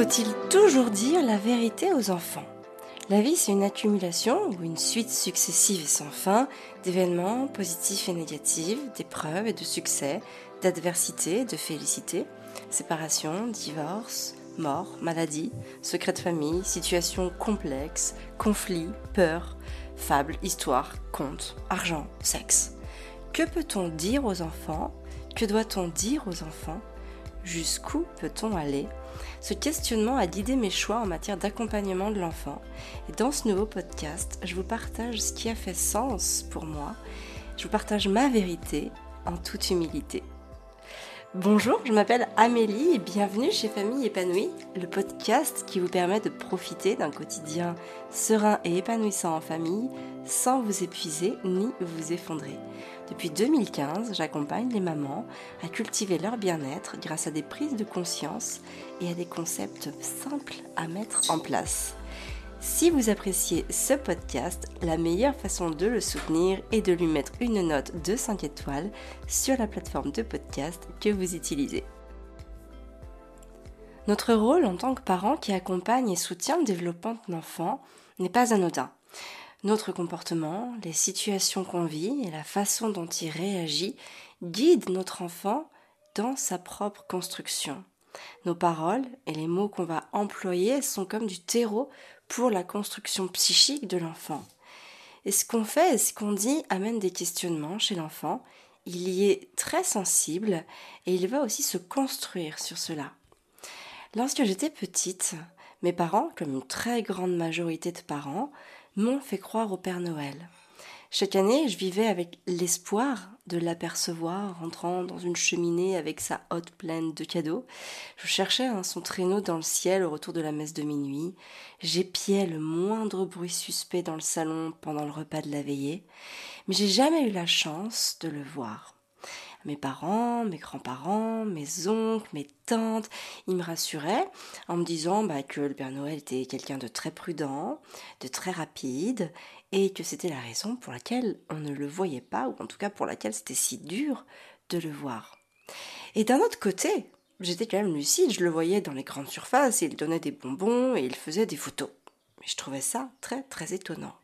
Faut-il toujours dire la vérité aux enfants? La vie, c'est une accumulation ou une suite successive et sans fin d'événements positifs et négatifs, d'épreuves et de succès, d'adversité, de félicité, séparation, divorce, mort, maladie, secret de famille, situations complexes, conflits, peurs, fables, histoires, contes, argent, sexe. Que peut-on dire aux enfants? Que doit-on dire aux enfants? Jusqu'où peut-on aller? Ce questionnement a guidé mes choix en matière d'accompagnement de l'enfant. Et dans ce nouveau podcast, je vous partage ce qui a fait sens pour moi. Je vous partage ma vérité en toute humilité. Bonjour, je m'appelle Amélie et bienvenue chez Famille épanouie, le podcast qui vous permet de profiter d'un quotidien serein et épanouissant en famille sans vous épuiser ni vous effondrer. Depuis 2015, j'accompagne les mamans à cultiver leur bien-être grâce à des prises de conscience et à des concepts simples à mettre en place. Si vous appréciez ce podcast, la meilleure façon de le soutenir est de lui mettre une note de 5 étoiles sur la plateforme de podcast que vous utilisez. Notre rôle en tant que parent qui accompagne et soutient le développement de l'enfant n'est pas anodin. Notre comportement, les situations qu'on vit et la façon dont il réagit guident notre enfant dans sa propre construction. Nos paroles et les mots qu'on va employer sont comme du terreau pour la construction psychique de l'enfant. Et ce qu'on fait et ce qu'on dit amène des questionnements chez l'enfant. Il y est très sensible et il va aussi se construire sur cela. Lorsque j'étais petite, mes parents, comme une très grande majorité de parents, m'ont fait croire au Père Noël. Chaque année, je vivais avec l'espoir de l'apercevoir entrant dans une cheminée avec sa hotte pleine de cadeaux. Je cherchais hein, son traîneau dans le ciel au retour de la messe de minuit. J'épiais le moindre bruit suspect dans le salon pendant le repas de la veillée, mais j'ai jamais eu la chance de le voir. Mes parents, mes grands-parents, mes oncles, mes tantes, ils me rassuraient en me disant bah, que le Père Noël était quelqu'un de très prudent, de très rapide, et que c'était la raison pour laquelle on ne le voyait pas, ou en tout cas pour laquelle c'était si dur de le voir. Et d'un autre côté, j'étais quand même lucide, je le voyais dans les grandes surfaces, il donnait des bonbons et il faisait des photos. Mais je trouvais ça très très étonnant.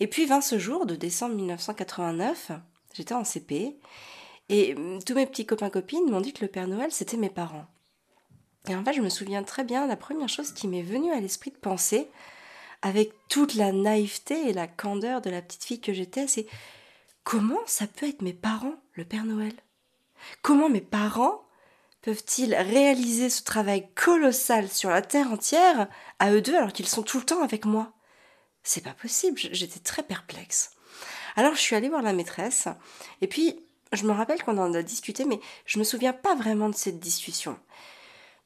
Et puis vint ce jour de décembre 1989, j'étais en CP, et hum, tous mes petits copains-copines m'ont dit que le Père Noël, c'était mes parents. Et en fait, je me souviens très bien, la première chose qui m'est venue à l'esprit de penser, avec toute la naïveté et la candeur de la petite fille que j'étais, c'est comment ça peut être mes parents, le Père Noël? Comment mes parents peuvent-ils réaliser ce travail colossal sur la terre entière à eux deux alors qu'ils sont tout le temps avec moi? C'est pas possible, j'étais très perplexe. Alors je suis allée voir la maîtresse, et puis je me rappelle qu'on en a discuté, mais je me souviens pas vraiment de cette discussion.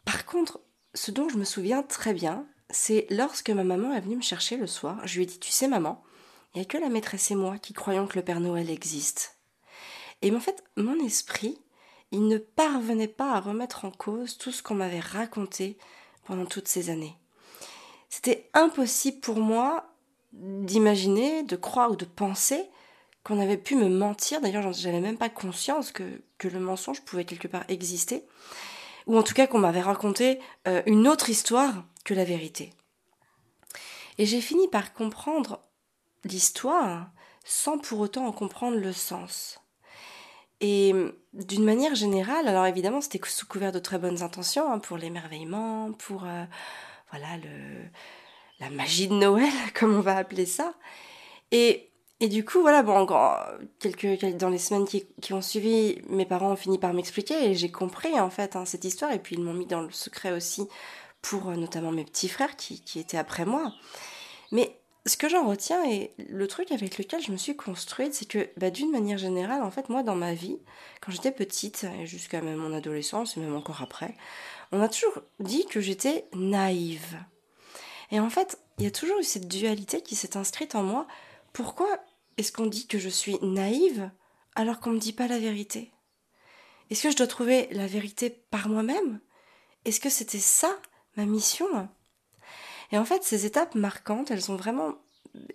Par contre, ce dont je me souviens très bien, c'est lorsque ma maman est venue me chercher le soir, je lui ai dit Tu sais, maman, il n'y a que la maîtresse et moi qui croyons que le Père Noël existe. Et en fait, mon esprit, il ne parvenait pas à remettre en cause tout ce qu'on m'avait raconté pendant toutes ces années. C'était impossible pour moi d'imaginer, de croire ou de penser qu'on avait pu me mentir. D'ailleurs, j'avais même pas conscience que, le mensonge pouvait quelque part exister. Ou en tout cas qu'on m'avait raconté euh, une autre histoire la vérité. Et j'ai fini par comprendre l'histoire sans pour autant en comprendre le sens. Et d'une manière générale, alors évidemment c'était sous couvert de très bonnes intentions hein, pour l'émerveillement, pour euh, voilà le la magie de Noël comme on va appeler ça. Et et du coup, voilà, bon, quelques, dans les semaines qui, ont suivi, mes parents ont fini par m'expliquer et j'ai compris en fait hein, cette histoire et puis ils m'ont mis dans le secret aussi pour euh, notamment mes petits frères qui, étaient après moi. Mais ce que j'en retiens et le truc avec lequel je me suis construite, c'est que bah, d'une manière générale, en fait, moi dans ma vie, quand j'étais petite et jusqu'à même mon adolescence et même encore après, on a toujours dit que j'étais naïve. Et en fait, il y a toujours eu cette dualité qui s'est inscrite en moi pourquoi est-ce qu'on dit que je suis naïve alors qu'on ne me dit pas la vérité? Est-ce que je dois trouver la vérité par moi-même? Est-ce que c'était ça ma mission Et en fait, ces étapes marquantes, elles ont vraiment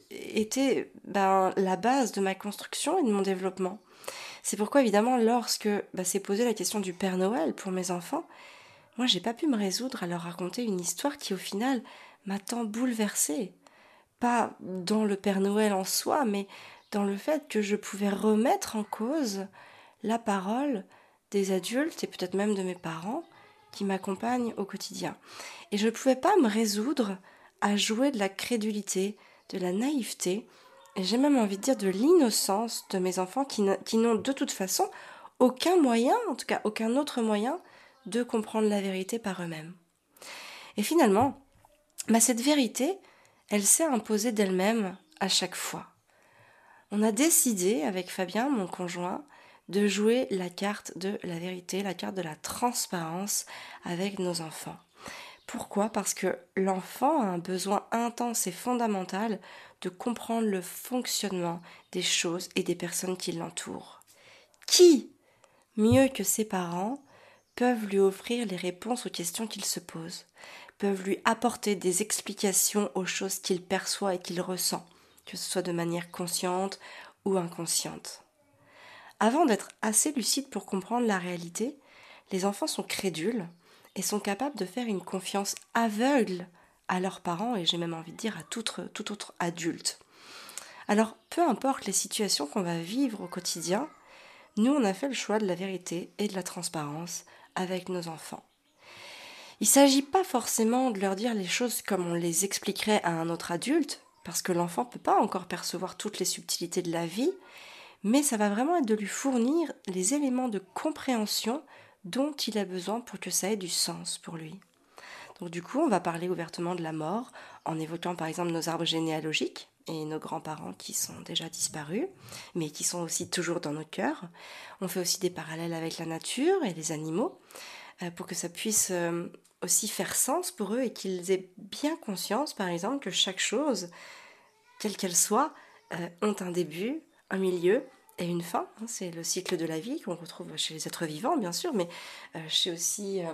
été ben, la base de ma construction et de mon développement. C'est pourquoi évidemment, lorsque bah, s'est posée la question du Père Noël pour mes enfants, moi j'ai pas pu me résoudre à leur raconter une histoire qui au final m'a tant bouleversée. Pas dans le Père Noël en soi, mais dans le fait que je pouvais remettre en cause la parole des adultes et peut-être même de mes parents qui m'accompagnent au quotidien. Et je ne pouvais pas me résoudre à jouer de la crédulité, de la naïveté, et j'ai même envie de dire de l'innocence de mes enfants qui n'ont de toute façon aucun moyen, en tout cas aucun autre moyen, de comprendre la vérité par eux-mêmes. Et finalement, bah, cette vérité, elle s'est imposée d'elle-même à chaque fois. On a décidé avec Fabien, mon conjoint, de jouer la carte de la vérité, la carte de la transparence avec nos enfants. Pourquoi? Parce que l'enfant a un besoin intense et fondamental de comprendre le fonctionnement des choses et des personnes qui l'entourent. Qui, mieux que ses parents, peuvent lui offrir les réponses aux questions qu'il se pose, peuvent lui apporter des explications aux choses qu'il perçoit et qu'il ressent, que ce soit de manière consciente ou inconsciente. Avant d'être assez lucides pour comprendre la réalité, les enfants sont crédules et sont capables de faire une confiance aveugle à leurs parents et j'ai même envie de dire à tout autre, autre adulte. Alors, peu importe les situations qu'on va vivre au quotidien, nous, on a fait le choix de la vérité et de la transparence avec nos enfants. Il ne s'agit pas forcément de leur dire les choses comme on les expliquerait à un autre adulte, parce que l'enfant ne peut pas encore percevoir toutes les subtilités de la vie, mais ça va vraiment être de lui fournir les éléments de compréhension dont il a besoin pour que ça ait du sens pour lui. Donc du coup, on va parler ouvertement de la mort en évoquant par exemple nos arbres généalogiques et nos grands-parents qui sont déjà disparus, mais qui sont aussi toujours dans nos cœurs. On fait aussi des parallèles avec la nature et les animaux euh, pour que ça puisse euh, aussi faire sens pour eux et qu'ils aient bien conscience, par exemple, que chaque chose, quelle qu'elle soit, euh, ont un début, un milieu et une fin. Hein, c'est le cycle de la vie qu'on retrouve chez les êtres vivants, bien sûr, mais euh, chez aussi euh,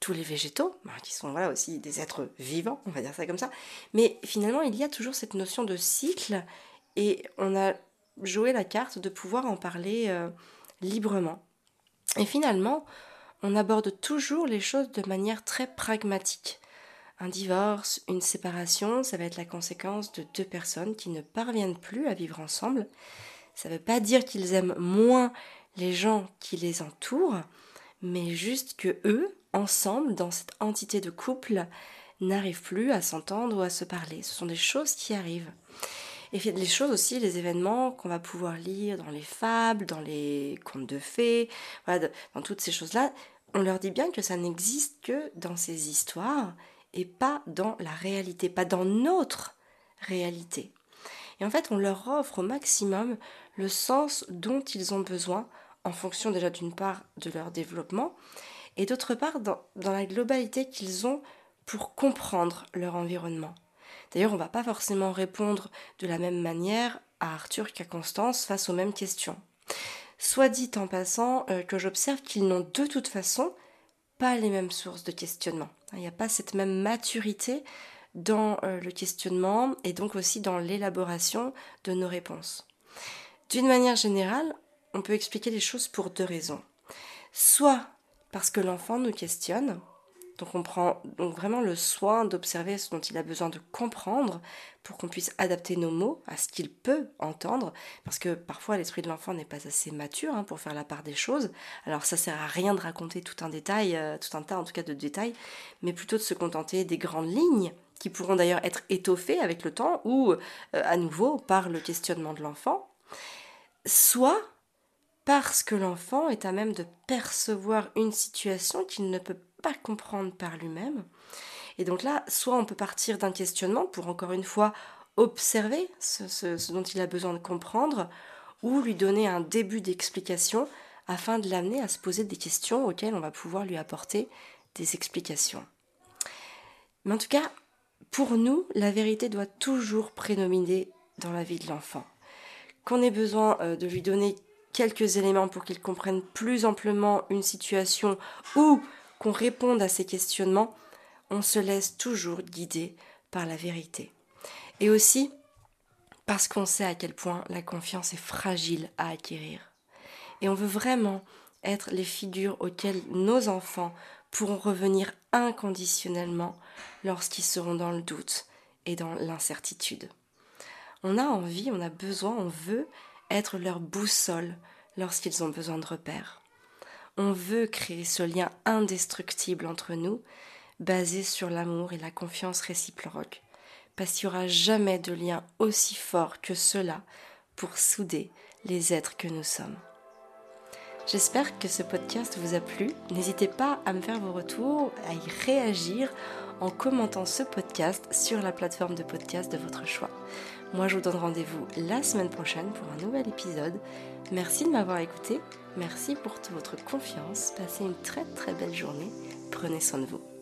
tous les végétaux, bah, qui sont voilà, aussi des êtres vivants, on va dire ça comme ça. Mais finalement, il y a toujours cette notion de cycle, et on a joué la carte de pouvoir en parler euh, librement. Et finalement, on aborde toujours les choses de manière très pragmatique. Un divorce, une séparation, ça va être la conséquence de deux personnes qui ne parviennent plus à vivre ensemble ça ne veut pas dire qu'ils aiment moins les gens qui les entourent, mais juste que eux, ensemble, dans cette entité de couple, n'arrivent plus à s'entendre ou à se parler. Ce sont des choses qui arrivent. Et les choses aussi, les événements qu'on va pouvoir lire dans les fables, dans les contes de fées, dans toutes ces choses-là, on leur dit bien que ça n'existe que dans ces histoires et pas dans la réalité, pas dans notre réalité. Et en fait, on leur offre au maximum le sens dont ils ont besoin en fonction déjà d'une part de leur développement et d'autre part dans, la globalité qu'ils ont pour comprendre leur environnement. D'ailleurs, on ne va pas forcément répondre de la même manière à Arthur qu'à Constance face aux mêmes questions. Soit dit en passant euh, que j'observe qu'ils n'ont de toute façon pas les mêmes sources de questionnement. Il n'y a pas cette même maturité dans euh, le questionnement et donc aussi dans l'élaboration de nos réponses. D'une manière générale, on peut expliquer les choses pour deux raisons. Soit parce que l'enfant nous questionne, donc on prend donc vraiment le soin d'observer ce dont il a besoin de comprendre pour qu'on puisse adapter nos mots à ce qu'il peut entendre, parce que parfois l'esprit de l'enfant n'est pas assez mature hein, pour faire la part des choses. Alors ça sert à rien de raconter tout un détail, euh, tout un tas en tout cas de détails, mais plutôt de se contenter des grandes lignes qui pourront d'ailleurs être étoffées avec le temps ou euh, à nouveau par le questionnement de l'enfant, soit parce que l'enfant est à même de percevoir une situation qu'il ne peut pas comprendre par lui-même. Et donc là, soit on peut partir d'un questionnement pour encore une fois observer ce, dont il a besoin de comprendre, ou lui donner un début d'explication afin de l'amener à se poser des questions auxquelles on va pouvoir lui apporter des explications. Mais en tout cas, pour nous, la vérité doit toujours prédominer dans la vie de l'enfant. Qu'on ait besoin euh, de lui donner quelques éléments pour qu'il comprenne plus amplement une situation ou qu'on réponde à ses questionnements, on se laisse toujours guider par la vérité. Et aussi parce qu'on sait à quel point la confiance est fragile à acquérir. Et on veut vraiment être les figures auxquelles nos enfants pourront revenir inconditionnellement lorsqu'ils seront dans le doute et dans l'incertitude. On a envie, on a besoin, on veut être leur boussole lorsqu'ils ont besoin de repères. On veut créer ce lien indestructible entre nous, basé sur l'amour et la confiance réciproque, parce qu'il n'y aura jamais de lien aussi fort que cela pour souder les êtres que nous sommes. J'espère que ce podcast vous a plu. N'hésitez pas à me faire vos retours, à y réagir en commentant ce podcast sur la plateforme de podcast de votre choix. Moi, je vous donne rendez-vous la semaine prochaine pour un nouvel épisode. Merci de m'avoir écouté. Merci pour toute votre confiance. Passez une très très belle journée. Prenez soin de vous.